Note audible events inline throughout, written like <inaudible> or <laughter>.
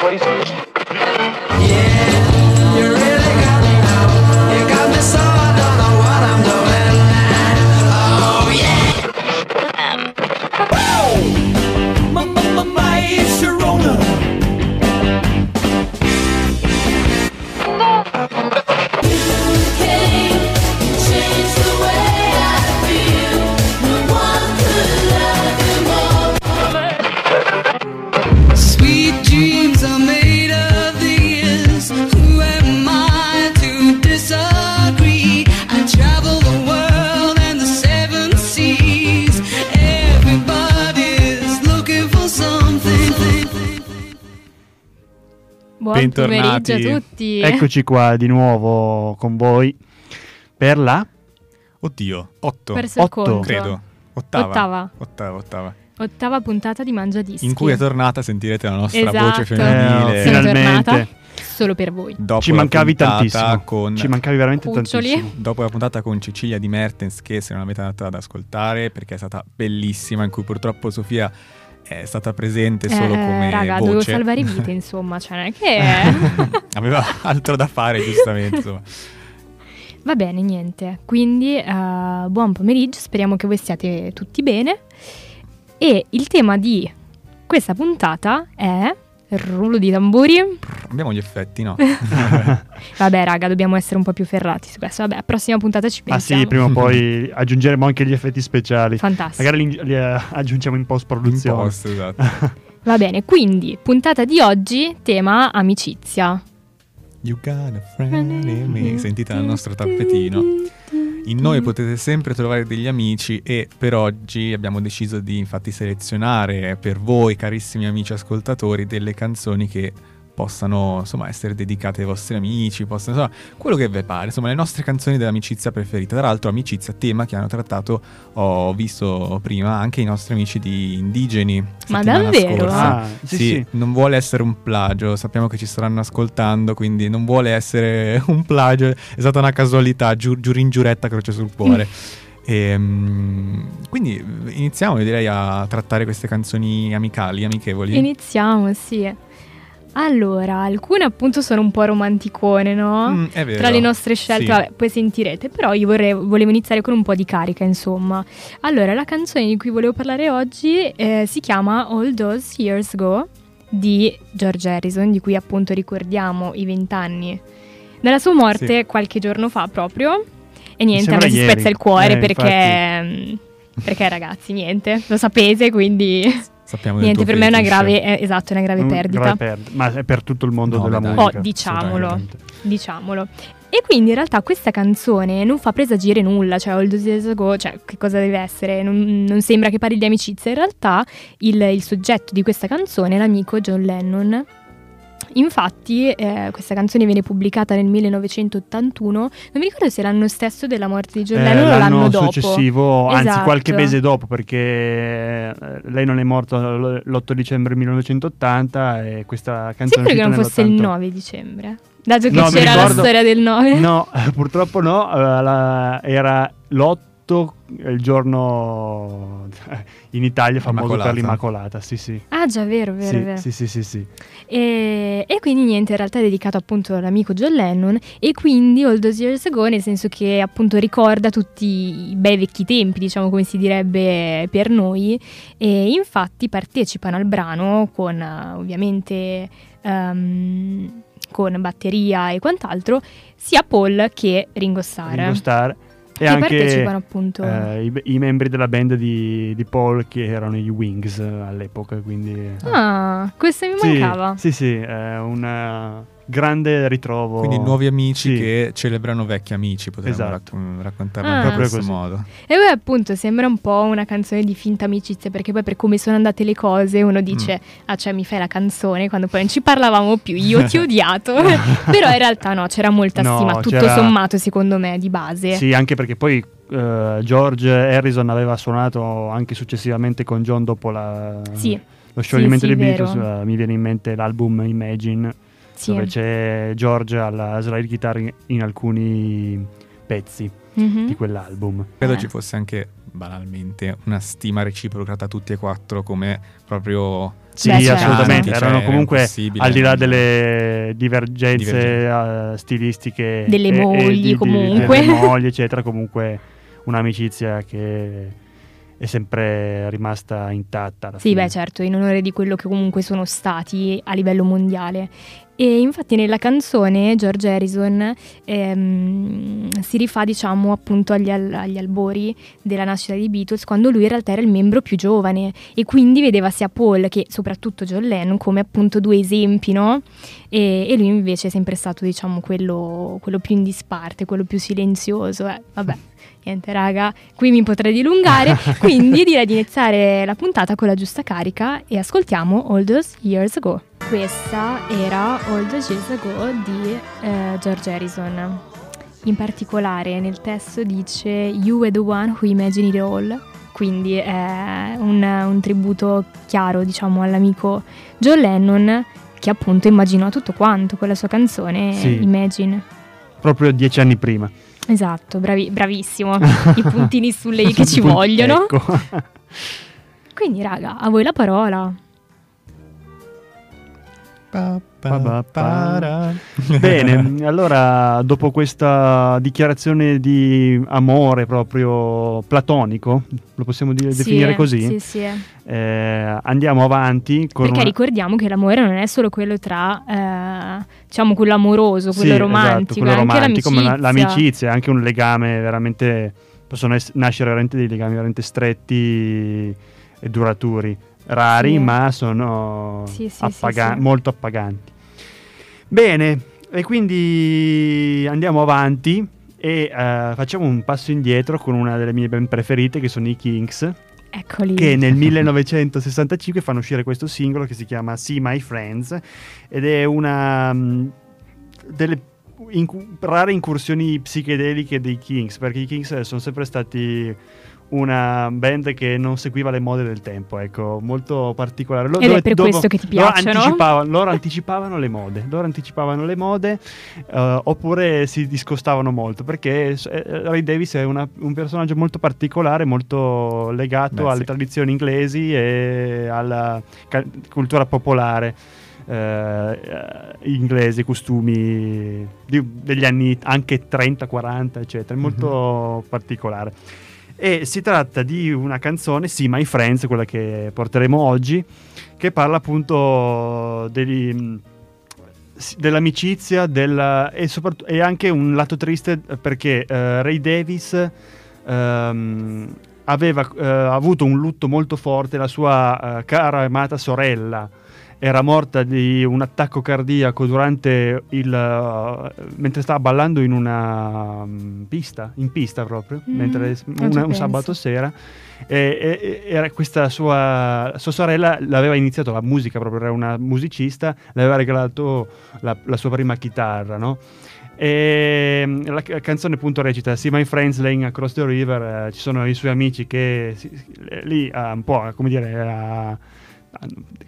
What is You Bentornati. pomeriggio a tutti. Eccoci qua di nuovo con voi per la Oddio, 8. Perso otto. Credo. Ottava. Ottava. Ottava, ottava. Ottava puntata di Mangia Dischi. In cui è tornata, sentirete la nostra Esatto. voce femminile. Eh, Sono Finalmente. tornata solo per voi. Dopo ci la mancavi puntata tantissimo. Con, Ci mancavi veramente Cuccioli. tantissimo. dopo la puntata con Cecilia di Mertens, che se non avete andato ad ascoltare, perché è stata bellissima, in cui purtroppo Sofia è stata presente solo Eh, come raga, voce. dovevo salvare <laughs> vite, insomma, cioè non è che... <laughs> Aveva altro da fare, giustamente. insomma. Va bene, niente. Quindi, eh, buon pomeriggio, speriamo che voi stiate tutti bene. E il tema di questa puntata è... Rullo di tamburi. Abbiamo gli effetti, no? <laughs> <laughs> Vabbè, raga, dobbiamo essere un po' più ferrati su questo. Vabbè, prossima puntata ci Ah pensiamo. sì, prima o <laughs> poi aggiungeremo anche gli effetti speciali. Fantastico. Magari li, li, eh, aggiungiamo in post In produzione. post, esatto. Va bene, quindi, puntata di oggi, tema amicizia. You got a friend in me. Sentite dal nostro tappetino. In noi potete sempre trovare degli amici e per oggi abbiamo deciso di infatti selezionare per voi carissimi amici ascoltatori delle canzoni che possano insomma essere dedicate ai vostri amici, possano, insomma, quello che vi pare, insomma le nostre canzoni dell'amicizia preferita. Tra l'altro amicizia, tema che hanno trattato, ho visto prima, anche i nostri amici di Indigeni. Ma davvero? scorsa. Ah, sì, sì. non vuole essere un plagio, sappiamo che ci staranno ascoltando, quindi non vuole essere <laughs> un plagio, è stata una casualità, giu- giurin giuretta croce sul cuore. <laughs> Ehm, quindi iniziamo direi a trattare queste canzoni amicali, amichevoli. Iniziamo, sì. Allora, alcune appunto sono un po' romanticone, no? Mm, è vero. Tra le nostre scelte, Sì. vabbè, poi sentirete, però io vorrei, volevo iniziare con un po' di carica, insomma. Allora, la canzone di cui volevo parlare oggi eh, si chiama All Those Years Ago di George Harrison, di cui appunto ricordiamo i vent'anni dalla sua morte Sì. qualche giorno fa proprio. E niente, a me si ieri. spezza il cuore Eh, perché... mm, Perché ragazzi, niente, lo sapete, quindi <laughs> Sappiamo niente, per me è una grave, è- esatto, è una grave Un perdita. grave perdita, Ma è per tutto il mondo No, della dai. musica. Oh, diciamolo. diciamolo. E quindi in realtà questa canzone non fa presagire nulla, cioè All Those Years Ago, cioè che cosa deve essere? Non, non sembra che parli di amicizia, in realtà il, il soggetto di questa canzone è l'amico John Lennon. Infatti, eh, questa canzone viene pubblicata nel 1981. Non mi ricordo se l'anno stesso della morte di John Lennon eh, o l'anno, l'anno dopo. successivo, esatto. anzi qualche mese dopo, perché eh, lei non è morta l'8 dicembre 1980 e questa canzone. Sempre che non fosse il 9 dicembre. Dato che no, c'era ricordo, la storia del 9. No, <laughs> purtroppo no, eh, era l'8 agosto il giorno <laughs> in Italia famoso Immacolata. per l'Immacolata, sì sì. Ah già, vero, vero, sì, vero. Sì, sì, sì, sì. E, e, quindi niente, in realtà è dedicato appunto all'amico John Lennon e quindi All Those Years Ago nel senso che appunto ricorda tutti i bei vecchi tempi, diciamo come si direbbe per noi e infatti partecipano al brano con ovviamente... Um, con batteria e quant'altro, sia Paul che Ringo Starr. Ringo Starr e che anche partecipano appunto eh, i, i membri della band di, di Paul che erano i Wings all'epoca, quindi... Ah, questo mi Sì, mancava. Sì, sì, è un eh, grande ritrovo. Quindi nuovi amici Sì. che celebrano vecchi amici, potremmo Esatto. rac- raccontarlo Ah. in Proprio questo così. modo. E poi appunto sembra un po' una canzone di finta amicizia perché poi per come sono andate le cose uno dice ah cioè mi fai la canzone quando poi non ci parlavamo più io ti ho odiato <laughs> <laughs> però in realtà no c'era molta No, stima tutto c'era- sommato secondo me di base Sì, anche perché poi eh, George Harrison aveva suonato anche successivamente con John dopo la- Sì, lo scioglimento sì, dei vero. Beatles. eh, mi viene in mente l'album Imagine, sì. dove c'è George alla slide guitar in, in alcuni pezzi Mhm. di quell'album. Credo Eh. ci fosse anche banalmente una stima reciproca tra tutti e quattro come proprio Sì, Beh, certo. assolutamente. Cioè, Erano era comunque al di là delle divergenze Divergenze. eh, stilistiche Delle e- e mogli, di- di- comunque. delle mogli, <laughs> eccetera, comunque un'amicizia che è sempre rimasta intatta. Sì, fine. beh, certo, in onore di quello che comunque sono stati a livello mondiale. E infatti nella canzone George Harrison ehm, si rifà, diciamo, appunto agli, al- agli albori della nascita dei Beatles, quando lui in realtà era il membro più giovane e quindi vedeva sia Paul che soprattutto John Lennon come appunto due esempi, no? E, e lui invece è sempre stato, diciamo, quello, quello più in disparte, quello più silenzioso. Eh, vabbè. <laughs> Niente raga, qui mi potrei dilungare, <laughs> quindi direi di iniziare la puntata con la giusta carica e ascoltiamo All Those Years Ago. Questa era All Those Years Ago di eh, George Harrison. In particolare nel testo dice You were the one who imagined it all, quindi è un, un tributo chiaro diciamo all'amico John Lennon che appunto immaginò tutto quanto con la sua canzone Sì. Imagine. Proprio dieci anni prima. Esatto, bravi- bravissimo. <laughs> I puntini sulle i che ci vogliono. Ecco. Quindi, raga, a voi la parola. Pa, pa, Pa, pa, pa. para. <laughs> Bene, allora dopo questa dichiarazione di amore proprio platonico, lo possiamo dire- Sì, definire così, Sì, sì. eh, andiamo avanti con Perché una- ricordiamo che l'amore non è solo quello tra, eh, diciamo, quello amoroso, Sì, quello esatto, romantico, quello è anche romantico, ma l'amicizia. la- l'amicizia è anche un legame veramente, possono ess- nascere veramente dei legami veramente stretti e duraturi, rari Sì. ma sono Sì, sì, appaga- molto appaganti. Bene, e quindi andiamo avanti e eh, facciamo un passo indietro con una delle mie ben preferite che sono i Kings Eccoli. che nel <laughs> 1965 fanno uscire questo singolo che si chiama See My Friends ed è una mm, delle incu- rare incursioni psichedeliche dei Kings perché i Kings sono sempre stati una band che non seguiva le mode del tempo, ecco, molto particolare. Lo- Ed è per dove- questo che ti loro piacciono? anticipavano, loro anticipavano le mode, loro anticipavano le mode eh, oppure si discostavano molto perché eh, Ray Davis è una- un personaggio molto particolare, molto legato Beh, alle sì. tradizioni inglesi e alla ca- cultura popolare eh, eh, inglese, costumi di- degli anni anche 30-40, eccetera, è molto particolare. E si tratta di una canzone, sì, My Friends, quella che porteremo oggi, che parla appunto degli, sì, dell'amicizia della- e, e anche un lato triste perché eh, Ray Davis ehm, aveva eh, avuto un lutto molto forte, la sua eh, cara amata sorella era morta di un attacco cardiaco durante il eh, mentre stava ballando in una mm, pista, in pista proprio, Mm, mentre una- un sabato sera e, e- e era questa sua, sua sorella l'aveva iniziato la musica proprio, era una musicista, le aveva regalato la, la sua prima chitarra, no? E mm, la ca- canzone appunto recita See my friends laying across the river, eh, ci sono i suoi amici che si- lì ah, un po' come dire a,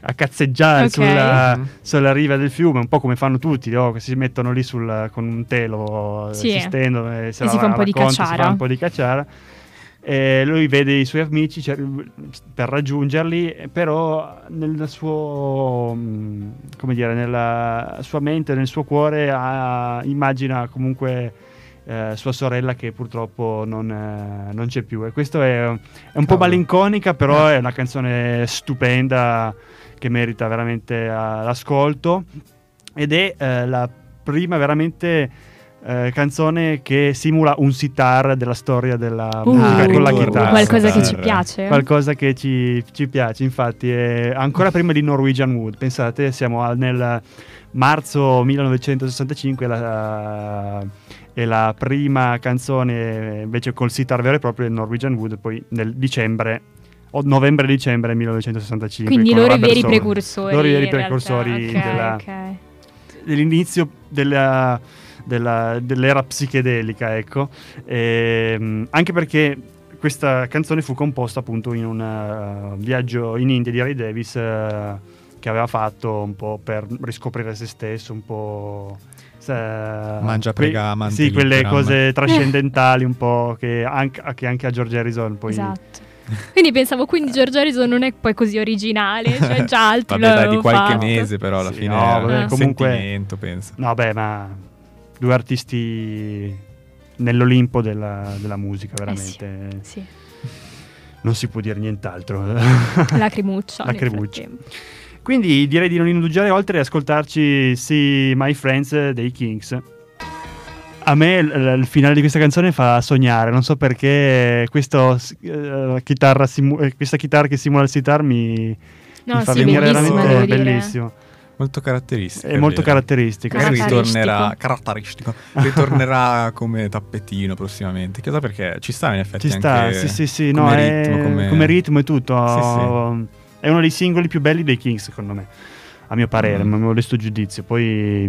a cazzeggiare Ok. sulla, Mhm. sulla riva del fiume, un po' come fanno tutti, no? che si mettono lì sul- con un telo, eh, Sì. si stendono e, se E la si fa un po' di racconta, si fa un po' di cacciara. E lui vede i suoi amici cer- per raggiungerli, però nel suo, mm, come dire, nella sua mente, nel suo cuore ha- immagina comunque eh, sua sorella che purtroppo non, eh, non c'è più. E questo è, è un po' Cavolo. malinconica, però è una canzone stupenda che merita veramente eh, l'ascolto ed è eh, la prima veramente eh, canzone che simula un sitar della storia della Uh, musica con la chitarra. qualcosa che ci piace. Qualcosa che ci, ci piace, infatti, è ancora <laughs> prima di Norwegian Wood. Pensate, siamo al- nel marzo 1965, la, è la prima canzone invece col sitar vero e proprio del Norwegian Wood, poi nel dicembre, o novembre-dicembre 1965. Quindi con loro i veri precursori. Loro i veri precursori Ok, della- ok. dell'inizio della, della- dell'era psichedelica, ecco. Ehm, anche perché questa canzone fu composta appunto in un eh, viaggio in India di Ray Davis eh, che aveva fatto un po' per riscoprire se stesso, un po'... sa- Mangia, prega, amante, Sì, quelle cose trascendentali un po' che anche, che anche a George Harrison poi Esatto. Quindi pensavo, quindi George Harrison non è poi così originale, <laughs> cioè già altri Vabbè, dai, di qualche fatto. mese, però alla Sì, fine no, è vabbè, un comunque- sentimento, penso. No, beh, ma due artisti nell'Olimpo della, della musica, veramente. Sì, Non si può dire nient'altro. <laughs> lacrimuccia. nel Lacrimuccia. Quindi direi di non indugiare oltre e ascoltarci sì, My Friends dei Kings. A me l- il finale di questa canzone fa sognare, non so perché questo, eh, chitarra simu- eh, questa chitarra che simula il sitar mi, No, mi fa sì, venire veramente bellissimo. Molto caratteristico. È molto caratteristico. Magari ritornerà caratteristico. ritornerà <laughs> come tappetino prossimamente. Chissà perché ci sta in effetti Ci sta, anche sì, sì, sì, come no, è- ritmo, come... come ritmo e tutto. Sì, sì. È uno dei singoli più belli dei Kings, secondo me. A mio parere, Mm. ma modesto giudizio. Poi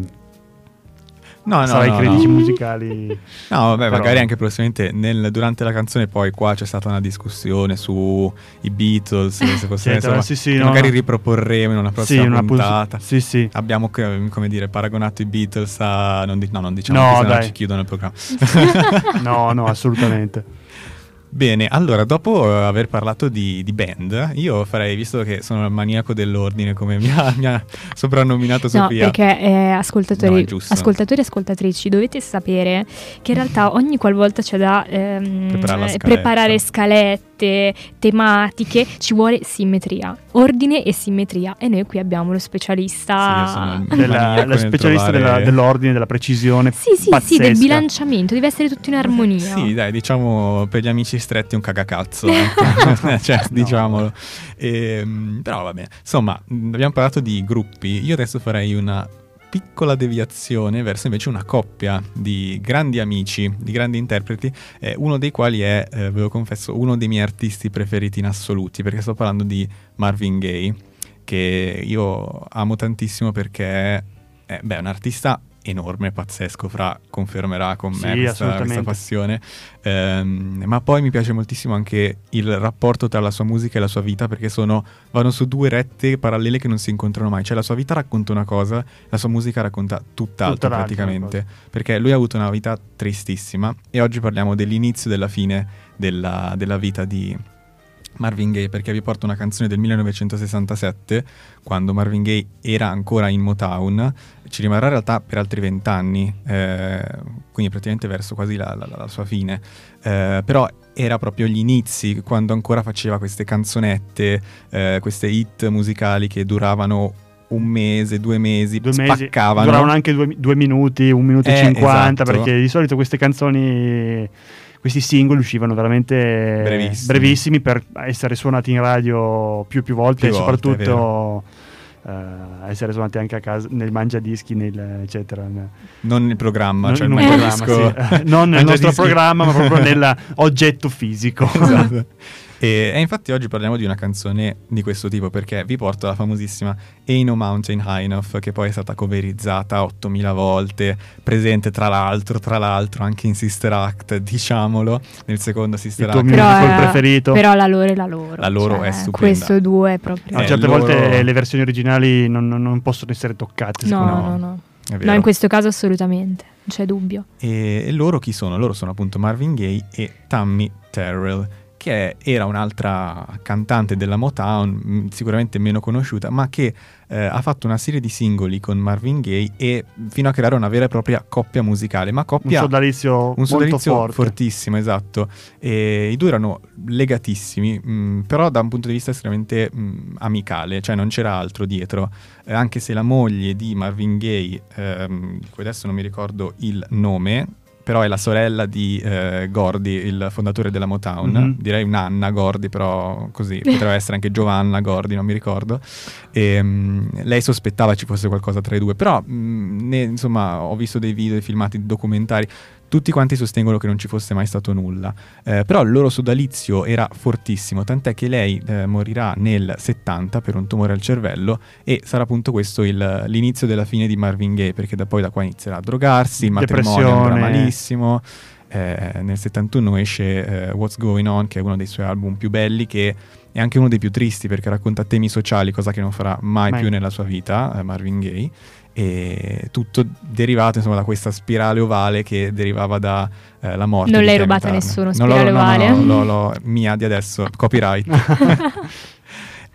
No, no, sarai no, critici no. musicali. <laughs> No, vabbè, Però- magari anche prossimamente nel- durante la canzone poi qua c'è stata una discussione sui Beatles, se fosse, <laughs> Sì, insomma, sì, sì, no, magari no. riproporremo in una sì, prossima una pos- puntata. Sì, sì. Abbiamo, come dire, paragonato i Beatles a... Non di- no, non diciamo No, che se no dai. ci chiudono il programma. <laughs> No, no, assolutamente. Bene, allora, dopo eh, aver parlato di, di band, io farei, visto che sono il maniaco dell'ordine, come mi ha, <laughs> mi ha soprannominato No, Sofia. perché eh, No, ascoltatori, giusto. ascoltatori e ascoltatrici dovete sapere che in realtà ogni qualvolta c'è da ehm, Preparare la eh, scaletta. preparare scalette, tematiche, ci vuole simmetria, ordine e simmetria e noi qui abbiamo lo Sì, specialista il Della, nel specialista trovare- della- dell'ordine, della precisione. Sì, sì, sì, del pazzesca. bilanciamento, deve essere tutto in armonia. Sì, dai, diciamo per gli amici stretti un cagacazzo, <laughs> ecco. <laughs> cioè, No. diciamolo. Ehm, però vabbè, insomma, mh, abbiamo parlato di gruppi, io adesso farei una piccola deviazione verso invece una coppia di grandi amici, di grandi interpreti, eh, uno dei quali è, eh, ve lo confesso, uno dei miei artisti preferiti in assoluti, perché sto parlando di Marvin Gaye, che io amo tantissimo perché è beh, è un artista enorme, pazzesco, Fra confermerà con me Sì, questa, questa passione. Ehm, ma poi mi piace moltissimo anche il rapporto tra la sua musica e la sua vita, perché sono, vanno su due rette parallele che non si incontrano mai. Cioè la sua vita racconta una cosa, la sua musica racconta tutt'altro Tutta l'altra praticamente. Perché lui ha avuto una vita tristissima e oggi parliamo dell'inizio e della fine della, della vita di Marvin Gaye, perché vi porto una canzone del 1967, quando Marvin Gaye era ancora in Motown, ci rimarrà in realtà per altri vent'anni, eh, quindi praticamente verso quasi la, la- la sua fine. Eh, però era proprio gli inizi, quando ancora faceva queste canzonette, eh, queste hit musicali che duravano un mese, due mesi, Due mesi spaccavano. duravano anche due, due minuti, un minuto e Eh, cinquanta, esatto. perché di solito queste canzoni, questi singoli uscivano veramente Brevissimi. brevissimi per essere suonati in radio più più volte Più e volte, soprattutto eh, essere suonati anche a casa nel mangiadischi, nel, eccetera. Non nel programma, Non cioè il programma, sì. non nel nostro programma, ma proprio <laughs> nell'oggetto fisico. Esatto. <laughs> E, e infatti oggi parliamo di una canzone di questo tipo perché vi porto la famosissima Ain't No Mountain High Enough che poi è stata coverizzata 8000 volte, presente tra l'altro, tra l'altro anche in Sister Act, diciamolo, nel secondo Sister Il tuo Act. Però, musical è- preferito? però la loro è la loro. La loro cioè, è stupenda. Questo duo è proprio... A Eh, certe loro- volte le versioni originali non, non- non possono essere toccate, no, no, no. Vero. No, in questo caso assolutamente, non c'è dubbio. E, e loro chi sono? Loro sono appunto Marvin Gaye e Tammy Terrell, che era un'altra cantante della Motown, sicuramente meno conosciuta, ma che eh, ha fatto una serie di singoli con Marvin Gaye e fino a creare una vera e propria coppia musicale, ma Un coppia sodalizio un molto sodalizio forte. fortissimo, esatto. E I due erano legatissimi, mh, però da un punto di vista estremamente mh, amicale, cioè non c'era altro dietro. Eh, anche se la moglie di Marvin Gaye, ehm, di cui adesso non mi ricordo il nome, però è la sorella di eh, Gordy, il fondatore della Motown, Mhm. direi un'Anna Gordy, però così potrebbe essere anche Giovanna Gordy, non mi ricordo. E, mh, lei sospettava ci fosse qualcosa tra i due, però mh, ne- insomma ho visto dei video, dei filmati, documentari, tutti quanti sostengono che non ci fosse mai stato nulla. Eh, però il loro sodalizio era fortissimo, tant'è che lei eh, morirà nel 70 per un tumore al cervello e sarà appunto questo il- l'inizio della fine di Marvin Gaye, perché da poi da qua inizierà a drogarsi, il matrimonio andrà malissimo. eh, nel 71 esce eh, What's Going On, che è uno dei suoi album più belli, che è anche uno dei più tristi perché racconta temi sociali, cosa che non farà mai, Mai. più nella sua vita, eh, Marvin Gaye. E tutto derivato insomma, da questa spirale ovale che derivava dalla morte. Non l'hai rubata Turner. nessuno, No, spirale no, no, ovale? No, no, no, mia di adesso, copyright. <laughs> <laughs>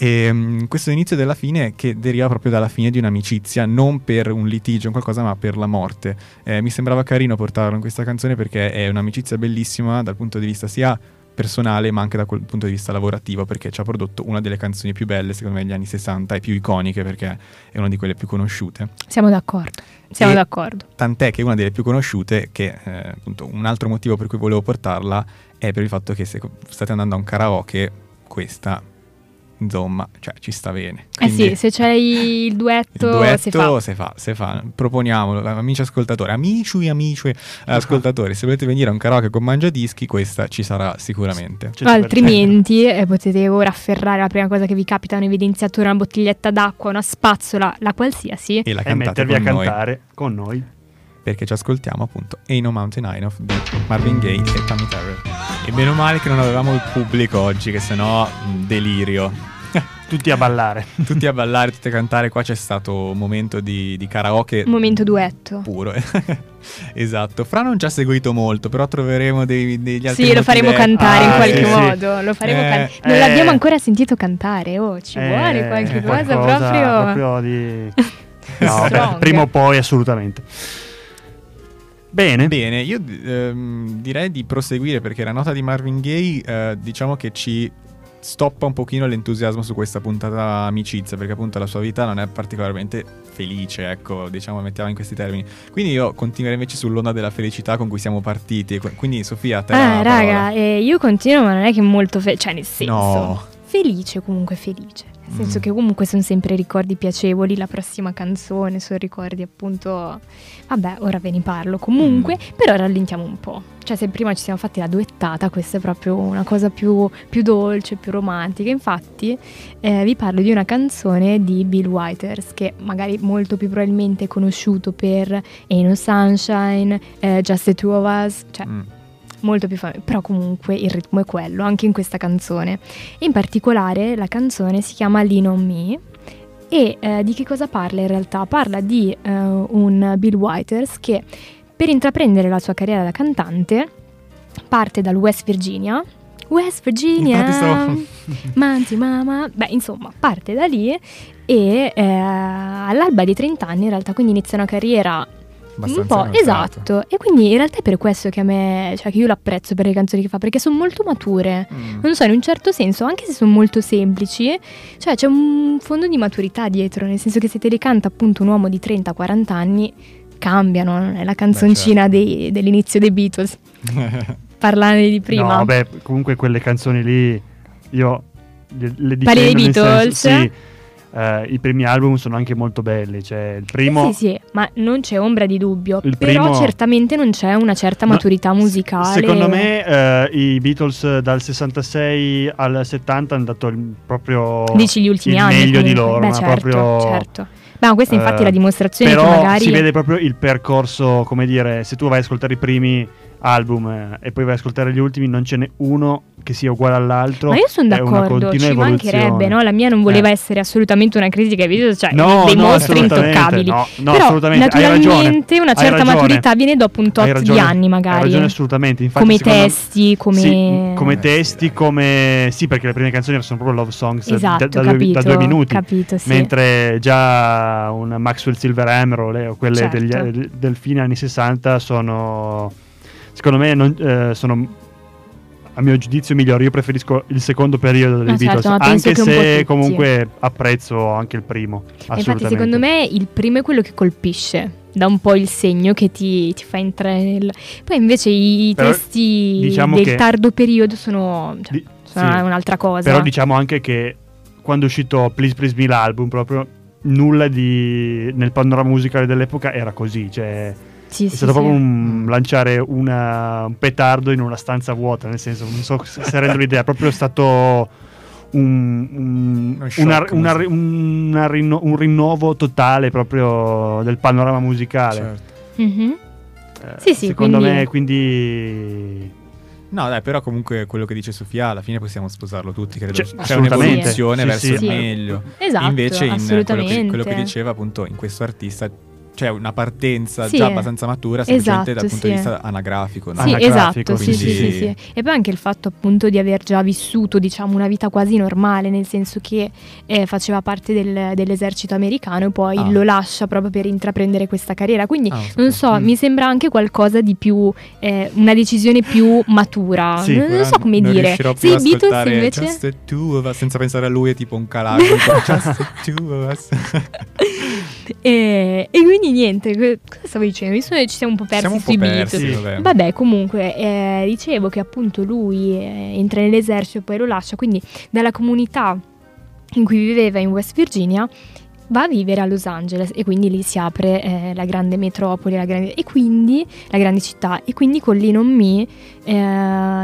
E mm, questo inizio della fine che deriva proprio dalla fine di un'amicizia, non per un litigio, un qualcosa, ma per la morte. Eh, mi sembrava carino portarlo in questa canzone perché è un'amicizia bellissima dal punto di vista sia personale ma anche da quel punto di vista lavorativo perché ci ha prodotto una delle canzoni più belle secondo me degli anni 60 e più iconiche perché è una di quelle più conosciute Siamo d'accordo. Siamo E- d'accordo. tant'è che è una delle più conosciute che eh, appunto un altro motivo per cui volevo portarla è per il fatto che se state andando a un karaoke questa insomma cioè ci sta bene Eh sì, Quindi- se c'è il duetto, il duetto si fa. se fa, se fa. proponiamolo, amici ascoltatori, amici, amici <laughs> ascoltatori, se volete venire a un karaoke con Mangiadischi, questa ci sarà sicuramente. Divertiamo. Altrimenti eh, potete ora afferrare la prima cosa che vi capita, un evidenziatore, una bottiglietta d'acqua, una spazzola, la qualsiasi. E la E cantate mettervi con a noi, cantare con noi. Perché ci ascoltiamo appunto Ain't No Mountain High Enough di Marvin Gaye e Tammy Terrell. E meno male che non avevamo il pubblico oggi, che sennò mh, delirio. <laughs> Tutti a ballare. <laughs> tutti a ballare, tutti a cantare, qua c'è stato un momento di, di karaoke Un momento duetto. puro. <laughs> esatto. Fra non ci ha seguito molto, però troveremo dei- degli altri Sì, lo faremo cantare in Ah, qualche sì, sì. modo. Lo faremo Eh, can- non eh. l'abbiamo ancora sentito cantare. Oh, ci Eh, vuole qualche cosa proprio. proprio di... No, prima o poi assolutamente. Bene. Bene, io ehm, direi di proseguire perché la nota di Marvin Gaye eh, diciamo che ci stoppa un pochino l'entusiasmo su questa puntata amicizia perché appunto la sua vita non è particolarmente felice, ecco, diciamo mettiamo in questi termini. Quindi io continuerei invece sull'onda della felicità con cui siamo partiti. Qu- Quindi Sofia, te la Ah, raga, eh, io continuo, ma non è che molto fe- cioè nel senso No. felice comunque felice. Nel senso Mm. che comunque sono sempre ricordi piacevoli, la prossima canzone sono ricordi appunto Vabbè, ora ve ne parlo comunque, Mm. però rallentiamo un po'. Cioè se prima ci siamo fatti la duettata, questa è proprio una cosa più, più dolce, più romantica. Infatti eh, vi parlo di una canzone di Bill Withers che magari molto più probabilmente è conosciuto per Ain't No Sunshine, eh, Just the Two of Us, cioè Mm. Molto più famoso, però comunque il ritmo è quello, anche in questa canzone. In particolare la canzone si chiama Lean on Me e eh, di che cosa parla in realtà? Parla di eh, un Bill Withers che per intraprendere la sua carriera da cantante parte dal West Virginia. West Virginia, <laughs> Manti Mama, beh insomma parte da lì e eh, all'alba dei 30 anni in realtà quindi inizia una carriera un Abbastanza po', avanzato. esatto. E quindi in realtà è per questo che a me, cioè che io l'apprezzo per le canzoni che fa, perché sono molto mature. Mm. Non so, in un certo senso, anche se sono molto semplici, cioè c'è un fondo di maturità dietro, nel senso che se te le canta appunto un uomo di 30-40 anni, cambiano, non è la canzoncina certo. dei- dell'inizio dei Beatles, <laughs> parlare di prima. No, vabbè, comunque quelle canzoni lì io le, le Parli dei difendo nel senso- Beatles? sì, eh, i primi album sono anche molto belli, cioè il primo Sì, sì, ma non c'è ombra di dubbio. Il Però primo- certamente non c'è una certa No, maturità musicale. Secondo me eh, i Beatles dal 66 al 70 hanno dato il- proprio Dici gli ultimi anni. meglio di comunque. loro, Beh, ma certo, proprio certo. Beh, ma questa infatti è la Eh, dimostrazione però che magari... si vede proprio il percorso, come dire, se tu vai ad ascoltare i primi album eh, e poi vai ad ascoltare gli ultimi, non ce n'è uno che sia uguale all'altro. Ma io sono è una d'accordo, continua ci mancherebbe, evoluzione. no? La mia non voleva Eh. essere assolutamente una critica ai video, cioè No, dei no, mostri intoccabili. no, no, Però assolutamente, hai naturalmente una hai certa maturità viene dopo un Hai tot di anni Hai magari. ragione assolutamente. Infatti, come testi, come... Sì, come Eh, testi, sì, come... Sì, perché le prime canzoni sono proprio love songs da- Esatto, da, due, capito, da due minuti. capito, sì. Mentre già un Maxwell Silverhammer o, le- o quelle Certo. degli- del fine anni 60 sono... Secondo me non- eh, sono... A mio giudizio migliori, io preferisco il secondo periodo dei certo, Beatles, anche se comunque apprezzo anche il primo. Assolutamente. Infatti, secondo me il primo è quello che colpisce, dà un po' il segno che ti, ti fa entrare nel. Poi invece i Però, testi diciamo del che- tardo periodo sono, cioè, Di- sono sì. un'altra cosa. Però diciamo anche che quando è uscito Please Please Me l'album, proprio nulla di nel panorama musicale dell'epoca era così, cioè Sì, è sì, stato sì. proprio un lanciare una- un petardo in una stanza vuota, nel senso, non so se rendo l'idea, è proprio stato un, un- shock, una- una- rinno- un rinnovo totale proprio del panorama musicale. Certo. Mhm. Eh, Sì, sì, secondo quindi- me, quindi... No, dai, però comunque quello che dice Sofia, alla fine possiamo sposarlo tutti, credo. Cioè, C'è assolutamente. un'evoluzione Sì, verso sì. il Sì. meglio. Esatto, Invece in quello che, quello che diceva appunto in questo artista c'è una partenza Sì. già abbastanza matura semplicemente Esatto, dal punto di sì. vista anagrafico. no? Sì, Anagrafico, esatto, sì, sì, quindi- sì, sì. E poi anche il fatto appunto di aver già vissuto, diciamo, una vita quasi normale, nel senso che eh, faceva parte del- dell'esercito americano e poi Ah. lo lascia proprio per intraprendere questa carriera. Quindi Ah, non so, Mm. mi sembra anche qualcosa di più, eh, una decisione più matura. Non, non so come non dire. Sì, Beatles invece... Just the two of us, senza pensare a lui è tipo un calago. <laughs> Just the two of us. <laughs> E, e quindi niente, cosa stavo dicendo? Mi sono- ci siamo un po' persi Siamo un po' sui persi, Beatles. vabbè. Vabbè, comunque, eh, dicevo che appunto lui eh, entra nell'esercito e poi lo lascia, quindi dalla comunità in cui viveva in West Virginia va a vivere a Los Angeles e quindi lì si apre eh, la grande metropoli la grande, e quindi la grande città e quindi con Lean on Me eh,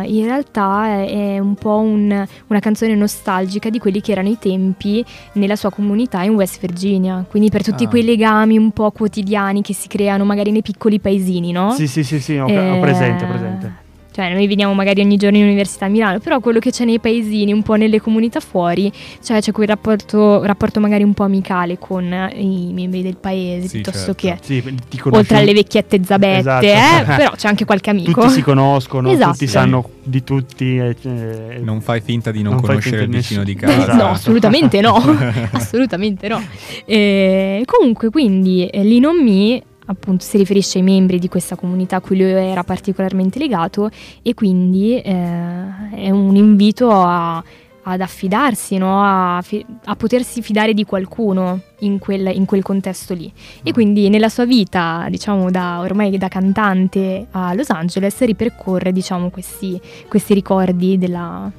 in realtà è, un po' un- una canzone nostalgica di quelli che erano i tempi nella sua comunità in West Virginia quindi per tutti Ah. quei legami un po' quotidiani che si creano magari nei piccoli paesini no? Sì, sì, sì, sì, ho, Eh, ho presente, ho presente. Cioè, noi veniamo magari ogni giorno in università a Milano, però quello che c'è nei paesini, un po' nelle comunità fuori, cioè c'è quel rapporto, rapporto magari un po' amicale con eh, i membri del paese, Sì, piuttosto certo. che Sì, ti conosci- oltre alle vecchiette zabette, Esatto. eh, <laughs> però c'è anche qualche amico. Tutti si conoscono, Esatto. tutti sanno di tutti. e- e- Non fai finta di non, Non conoscere il vicino di casa. No, assolutamente no, <laughs> assolutamente no. Eh, comunque, quindi eh, Me appunto si riferisce ai membri di questa comunità a cui lui era particolarmente legato e quindi eh, è un invito a- ad affidarsi, no? a, a potersi fidare di qualcuno in quel, in quel contesto lì. E quindi nella sua vita, diciamo, da, ormai da cantante a Los Angeles, ripercorre, diciamo, questi, questi ricordi della-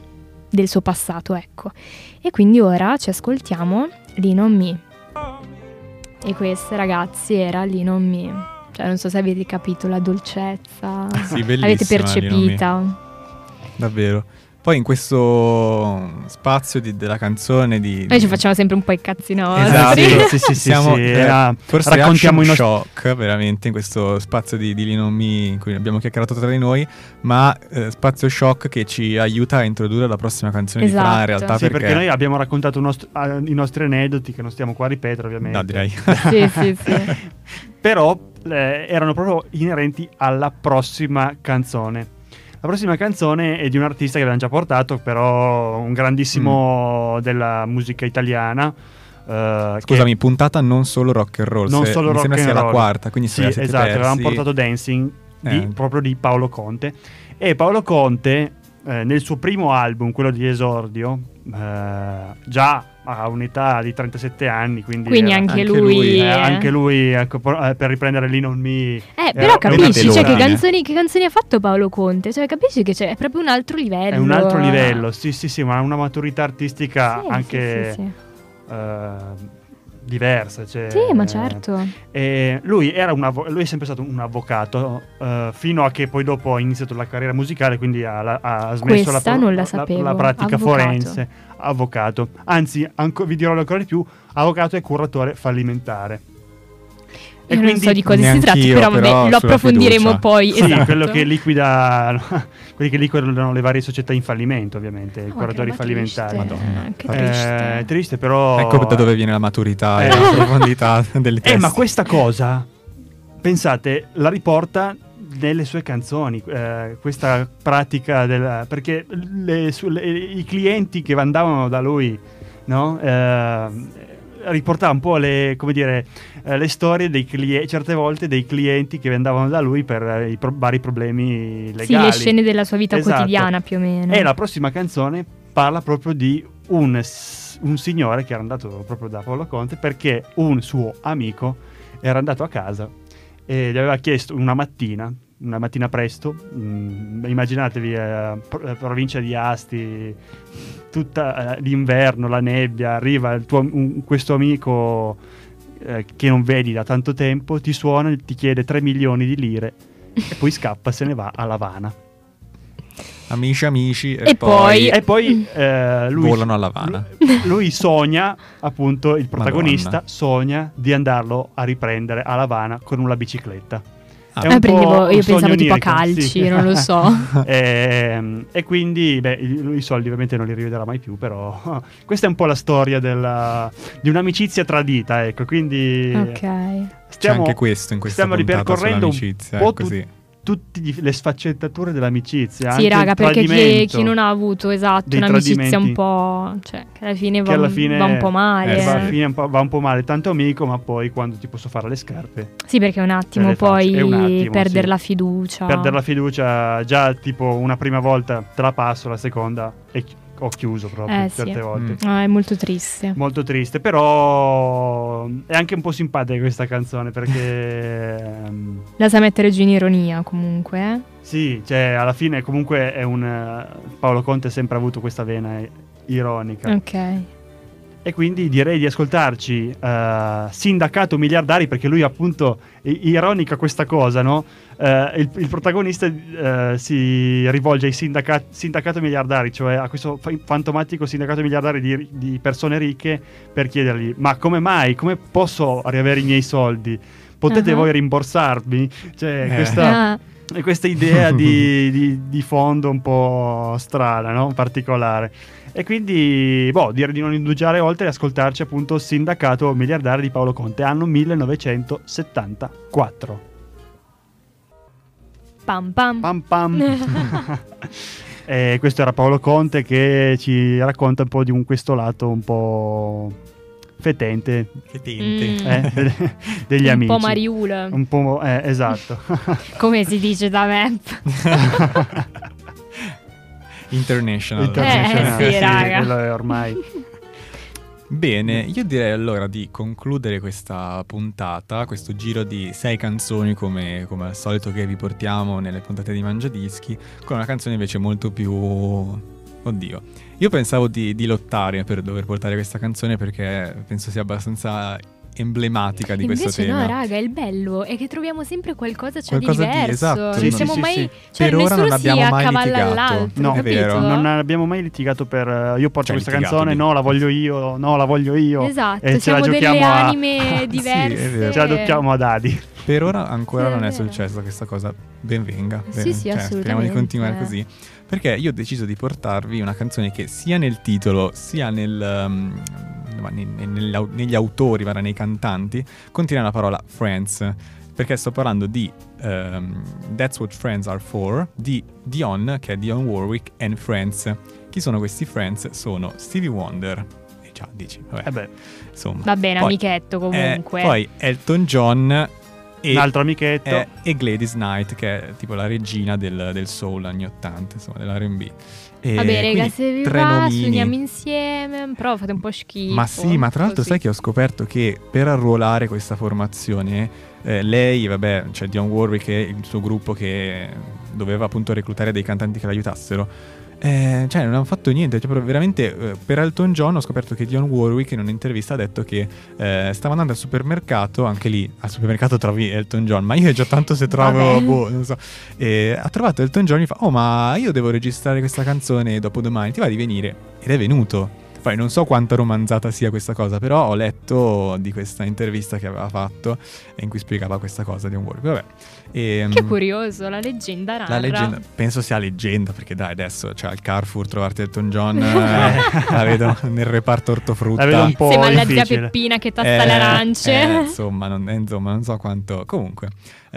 del suo passato, ecco. E quindi ora ci ascoltiamo Lean on Me. E questa, ragazzi, era Lean on Me. Cioè, non so se avete capito la dolcezza. Sì, bellissima, avete percepita. Davvero. Poi in questo spazio di- della canzone di... Noi ci facciamo sempre un po' i cazzi nostri. Esatto, Sì, sì, sì, sì, Siamo, sì, eh, era- forse raccontiamo raccontiamo i nostri- shock veramente in questo spazio di, di Me in cui abbiamo chiacchierato tra di noi, ma eh, spazio shock che ci aiuta a introdurre la prossima canzone di Fra in Esatto. realtà Sì, perché, perché noi abbiamo raccontato nostro- ah, i nostri aneddoti che non stiamo qua a ripetere ovviamente. No, direi. sì, sì, sì. <laughs> Però eh, erano proprio inerenti alla prossima canzone. La prossima canzone è di un artista che abbiamo già portato, però un Mm. grandissimo della musica italiana. che- Scusami, puntata non solo rock and roll, non solo rock sembra and sia la roll. quarta, quindi sì, la esatto, persi- avevamo portato Dancing di- Eh. proprio di Paolo Conte e Paolo Conte eh, nel suo primo album, quello di esordio, eh, già a un'età di 37 anni, quindi, Quindi era- anche, anche lui... lui, eh, eh. anche lui ecco, por- eh, per riprendere Lean on Me Eh, però capisci, cioè, che, canzoni, che canzoni ha fatto Paolo Conte? Cioè, capisci che c'è, è proprio un altro livello. è un altro livello, sì sì sì, ma una maturità artistica Sì, anche sì, sì, eh, diversa. Cioè, sì. Ma certo. E lui, era un avvo- lui è sempre stato un avvocato eh, fino a che poi dopo ha iniziato la carriera musicale, quindi ha, la- ha smesso la, non la la pratica Avvocato. forense, avvocato. Anzi, anco- vi dirò ancora di più, avvocato e curatore fallimentare. Io non so di cosa si tratti, però però lo approfondiremo fiducia. poi. Sì, esatto. quello che liquida <laughs> quelli che liquidano le varie società in fallimento, ovviamente, i Oh, curatori che roba fallimentari. triste. Madonna. Che Eh, triste. è triste, però Ecco da dove viene la maturità e Eh. la profondità <laughs> delle Eh, testi. ma questa cosa, pensate, la riporta nelle sue canzoni, eh, questa pratica del... perché le- su- le- i clienti che andavano da lui, no? Eh, riportava un po' le, come dire, eh, le storie dei clienti, certe volte dei clienti che andavano da lui per i pro- vari problemi legali. Sì, le scene della sua vita Esatto. quotidiana più o meno. E la prossima canzone parla proprio di un, un signore che era andato proprio da Paolo Conte perché un suo amico era andato a casa e gli aveva chiesto una mattina, una mattina presto, mm, immaginatevi eh, eh, provincia di Asti, tutta eh, l'inverno, la nebbia, arriva tuo- un- questo amico eh, che non vedi da tanto tempo, ti suona ti chiede 3 milioni di lire e poi scappa, se ne va a Lavana. Amici, amici, e, E poi- E poi eh, lui, Volano a Lavana. lui- <laughs> lui sogna, appunto, il protagonista Madonna. sogna di andarlo a riprendere a Lavana con una bicicletta. Ah, Eh, po' prendevo- un io pensavo tipo a onirico, calci, sì. non lo so. <laughs> Ehm, e quindi, beh, i, i soldi ovviamente non li rivedrà mai più, però <laughs> questa è un po' la storia della- di un'amicizia tradita, ecco, quindi ok. C'è stiamo, anche questo in questa stiamo ripercorrendo un po' è così. tu- tutte le sfaccettature dell'amicizia. Sì, raga, perché chi, chi non ha avuto esatto un'amicizia un po'. cioè, che alla fine, che va, alla un- fine va un po' male. eh, va, eh. alla fine un po', va un po' male, tanto amico, ma poi quando ti posso fare le scarpe, Sì, perché un attimo poi un attimo, perdere sì. la fiducia. perdere la fiducia già tipo una prima volta te la passo, la seconda e ho chiuso proprio Eh, sì. certe volte. Mm. Ah, è molto triste. Molto triste, però è anche un po' simpatica questa canzone perché <laughs> ehm, La sa mettere giù in ironia comunque. eh. sì, cioè alla fine comunque è un eh, Paolo Conte ha sempre avuto questa vena ironica Ok. E quindi direi di ascoltarci eh, Sindacato Miliardari perché lui appunto ironica questa cosa, no? Eh, il, il protagonista eh, si rivolge ai sindaca- sindacato miliardari, cioè a questo fa- fantomatico sindacato miliardari di, di persone ricche per chiedergli ma come mai, come posso riavere i miei soldi? Potete Ah. voi rimborsarmi? Cioè, Eh. questa, Ah, questa idea di, di- di fondo un po' strana, no? particolare. E quindi, boh, direi di non indugiare oltre e ascoltarci appunto Sindacato Miliardari di Paolo Conte, anno 1974. pam pam. Pam pam. <laughs> e questo era Paolo Conte che ci racconta un po' di un, questo lato un po' fetente Che tente. Mm. eh, de- degli un amici. po' Mariul, Un po', eh, esatto. <laughs> come si dice da me. <laughs> International. Internazionale, Eh, sì, raga. quello è ormai. Bene, io direi allora di concludere questa puntata, questo giro di sei canzoni come, come al solito che vi portiamo nelle puntate di Mangiadischi, con una canzone invece molto più... Oddio, io pensavo di, di lottare per dover portare questa canzone perché penso sia abbastanza emblematica di Invece questo no, tema. raga, il bello è che troviamo sempre qualcosa, cioè, Qualcosa di di- diverso. esatto, non Sì, siamo sì, sì, mai... sì. Cioè, Per ora non abbiamo mai litigato. No, è vero. Non abbiamo mai litigato per eh, io porto Cioè, questa canzone, di- no, la voglio io, no, la voglio io. Esatto, E ce la siamo delle giochiamo a- anime <laughs> Sì, diverse. è vero. Ce la giochiamo a dadi. Per ora ancora Sì, è non è vero. successa questa cosa, ben venga. Sì, ben- sì, cioè, Speriamo di continuare così. Perché io ho deciso di portarvi una canzone che sia nel titolo sia nel, um, ma ne- ne- negli au- negli autori, guarda, nei cantanti, contiene la parola Friends. Perché sto parlando di ehm, That's What Friends Are For, di Dion, che è Dion Warwick, and Friends. Chi sono questi Friends? Sono Stevie Wonder. E già, dici, vabbè, Eh beh, insomma. Va bene, Poi, amichetto, eh, comunque. poi Elton John e un altro amichetto. e, e Gladys Knight, che è tipo la regina del, del soul anni 80, insomma, dell'R&B. E Vabbè, raga, se vi tre va, nomini. suoniamo insieme, però fate un po' schifo. Ma sì, ma tra l'altro così. sai che ho scoperto che per arruolare questa formazione, eh, lei, vabbè, c'è Dion Warwick e il suo gruppo che doveva appunto reclutare dei cantanti che l'aiutassero. Eh, cioè, non hanno fatto niente. Cioè, veramente eh, per Elton John ho scoperto che Dion Warwick in un'intervista ha detto che eh, stava andando al supermercato, anche lì al supermercato trovi Elton John, ma io già tanto se trovo, boh, non so. E ha trovato Elton John e mi fa: Oh, ma io devo registrare questa canzone dopo domani, ti va di venire? Ed è venuto. Poi non so quanto romanzata sia questa cosa, però ho letto di questa intervista che aveva fatto e in cui spiegava questa cosa di un Warwick. Vabbè. E, Che mm, curioso, la leggenda narra. La leggenda, penso sia leggenda, perché dai, adesso cioè, al Carrefour trovarti Elton John, <laughs> eh, la vedo nel reparto ortofrutta. La vedo un po' Siamo alla zia. Peppina che tasta Eh, le arance. eh, insomma, non, eh, insomma, non so quanto. Comunque,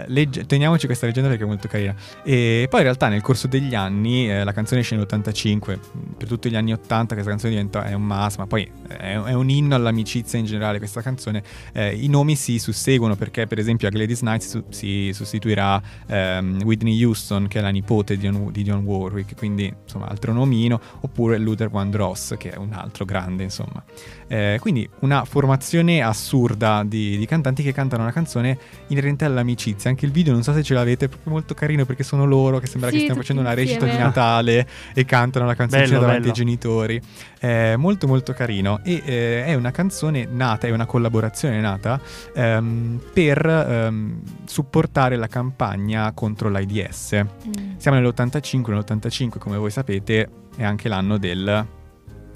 legge- teniamoci questa leggenda perché è molto carina. E poi in realtà nel corso degli anni, eh, la canzone esce nell'85, per tutti gli anni 80 questa canzone diventa è un mass, ma poi è, è un inno all'amicizia in generale questa canzone. Eh, I nomi si susseguono perché per esempio a Gladys Knight si, si sostituirà ehm, Whitney Houston che è la nipote di Dionne, di Dionne Warwick, quindi insomma altro nomino, oppure Luther Vandross che è un altro grande insomma. Eh, quindi una formazione assurda di, di cantanti che cantano una canzone inerente all'amicizia. Anche il video, non so se ce l'avete, è proprio molto carino perché sono loro che sembra Sì, che stiano facendo una recita di. Natale e cantano la canzone Bello, davanti bello. ai genitori. È molto molto carino e eh, è una canzone nata, è una collaborazione nata ehm, per ehm, supportare la campagna contro l'AIDS. Mm. Siamo nell'85, nell'85 come voi sapete è anche l'anno del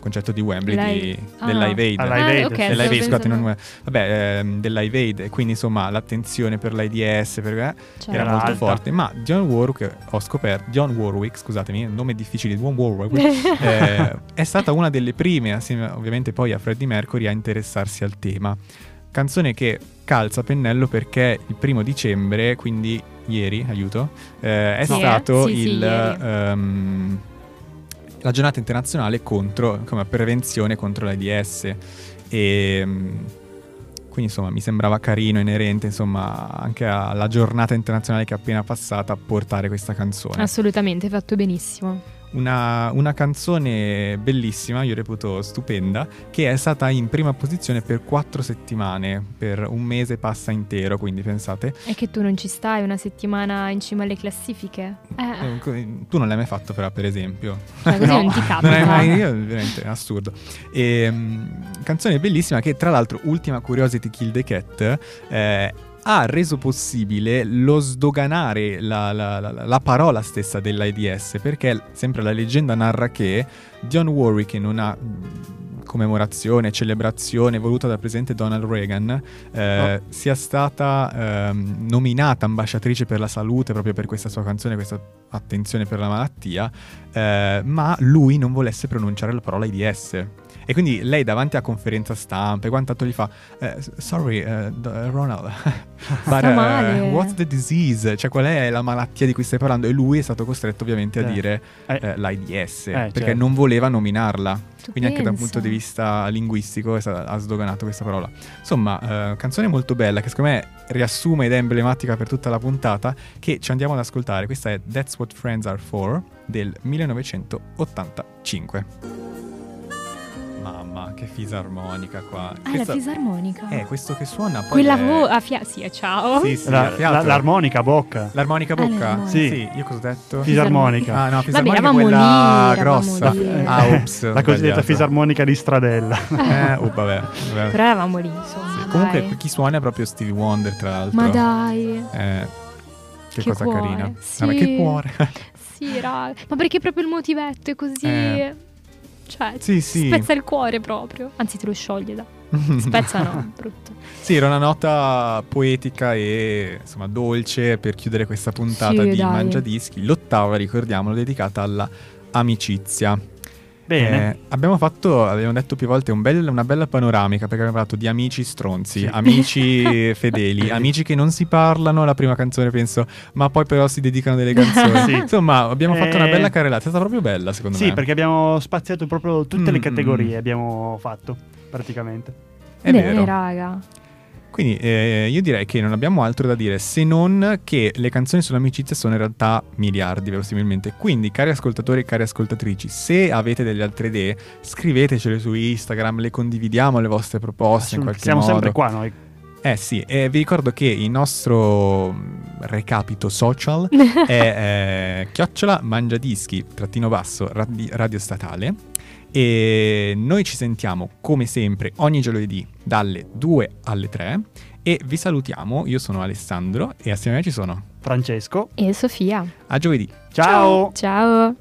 concerto di Wembley Live- di, ah. del Live Aid. Ah, Live Aid. ok, Del stavo Del Live Aid, scusate, non- vabbè, ehm, del Live Aid, quindi insomma l'attenzione per l'AIDS per, eh, Certo. era Era molto alta. forte. Ma John Warwick, ho scoperto, John Warwick, scusatemi, nome difficile, John Warwick, <laughs> eh, è stata una delle prime, assieme ovviamente poi a Freddie Mercury, a interessarsi al tema. Canzone che calza a pennello perché il primo dicembre, quindi ieri, aiuto, eh, è Sì, stato Sì, sì, il, ieri. Ehm, la giornata internazionale contro, come prevenzione contro l'AIDS. E mm, quindi insomma mi sembrava carino, inerente insomma anche alla giornata internazionale che è appena passata portare questa canzone. Assolutamente, hai fatto benissimo. Una, una canzone bellissima, io reputo stupenda, che è stata in prima posizione per quattro settimane, per un mese passa intero, quindi pensate. È che tu non ci stai una settimana in cima alle classifiche? Eh, Eh, Tu non l'hai mai fatto però, per esempio. cioè, così <laughs> No, non ti Non capita. è mai, io, veramente assurdo. E, mm, canzone bellissima che tra l'altro, ultima curiosity Kill the Cat, eh, ha reso possibile lo sdoganare la, la- la- la parola stessa dell'AIDS, perché sempre la leggenda narra che Dionne Warwick in una mm, commemorazione, celebrazione voluta dal presidente Donald Reagan, eh, sia stata ehm, nominata ambasciatrice per la salute proprio per questa sua canzone, questa attenzione per la malattia, eh, ma lui non volesse pronunciare la parola AIDS. E quindi lei davanti a conferenza stampa, e quanto gli fa, eh, sorry d- Ronald, <laughs> but, male. what's the disease? Cioè qual è la malattia di cui stai parlando? E lui è stato costretto ovviamente a Eh. dire Eh, eh, l'AIDS, perché certo. non voleva nominarla. Tu Quindi anche da un pensa. punto di vista linguistico ha sdoganato questa parola. Insomma, eh, canzone molto bella che secondo me riassume ed è emblematica per tutta la puntata che ci andiamo ad ascoltare. Questa è That's What Friends Are For del 1985. Mamma, che fisarmonica qua. Ah, la Questa- fisarmonica. Eh, questo che suona poi Quella è- vo- a fia- Sì, ciao. Sì, sì, la- la- l'armonica a bocca. L'armonica a Ah, bocca? l'armonica. Sì. io cosa ho detto? Fisarmonica. Ah, no, Vabbè, fisarmonica è eravamo quella lì, grossa. lì. Ah, ops, la cosiddetta sbagliato. fisarmonica di Stradella. <laughs> Eh, oh, vabbè. vabbè. Però eravamo lì, insomma. Sì, Comunque chi suona è proprio Stevie Wonder, tra l'altro. Ma dai. Eh, che, Che cosa cuore, carina. sì. Vabbè, che cuore. Sì, raga. Ma perché proprio il motivetto è così... Eh. Cioè, sì, sì. spezza il cuore proprio. Anzi, te lo scioglie, da. <laughs> Spezza no, brutto. sì, era una nota poetica e insomma dolce per chiudere questa puntata Sì, di dai. Mangiadischi. L'ottava, ricordiamolo, dedicata alla amicizia. Bene. Eh, abbiamo fatto, abbiamo detto più volte, un bel- una bella panoramica perché abbiamo parlato di amici stronzi, Sì. amici <laughs> fedeli, amici che non si parlano, la prima canzone penso, ma poi però si dedicano delle canzoni. <laughs> Sì. Insomma, abbiamo fatto una Eh, bella carrellata, è stata proprio bella secondo Sì, me. perché abbiamo spaziato proprio tutte Mm, le mm, categorie, mm. abbiamo fatto praticamente. È Bene, vero. raga. Quindi eh, io direi che non abbiamo altro da dire se non che le canzoni sull'amicizia sono in realtà miliardi verosimilmente. Quindi cari ascoltatori e cari ascoltatrici, se avete delle altre idee scrivetecele su Instagram, le condividiamo le vostre proposte in qualche Siamo modo. sempre qua noi. Eh sì, e vi ricordo che il nostro mm, recapito social <laughs> è eh, chiocciola mangiadischi trattino basso radi- radio statale e noi ci sentiamo come sempre ogni giovedì dalle 2 alle 3 e vi salutiamo, io sono Alessandro e assieme a me ci sono Francesco. E Sofia. a giovedì. Ciao. Ciao.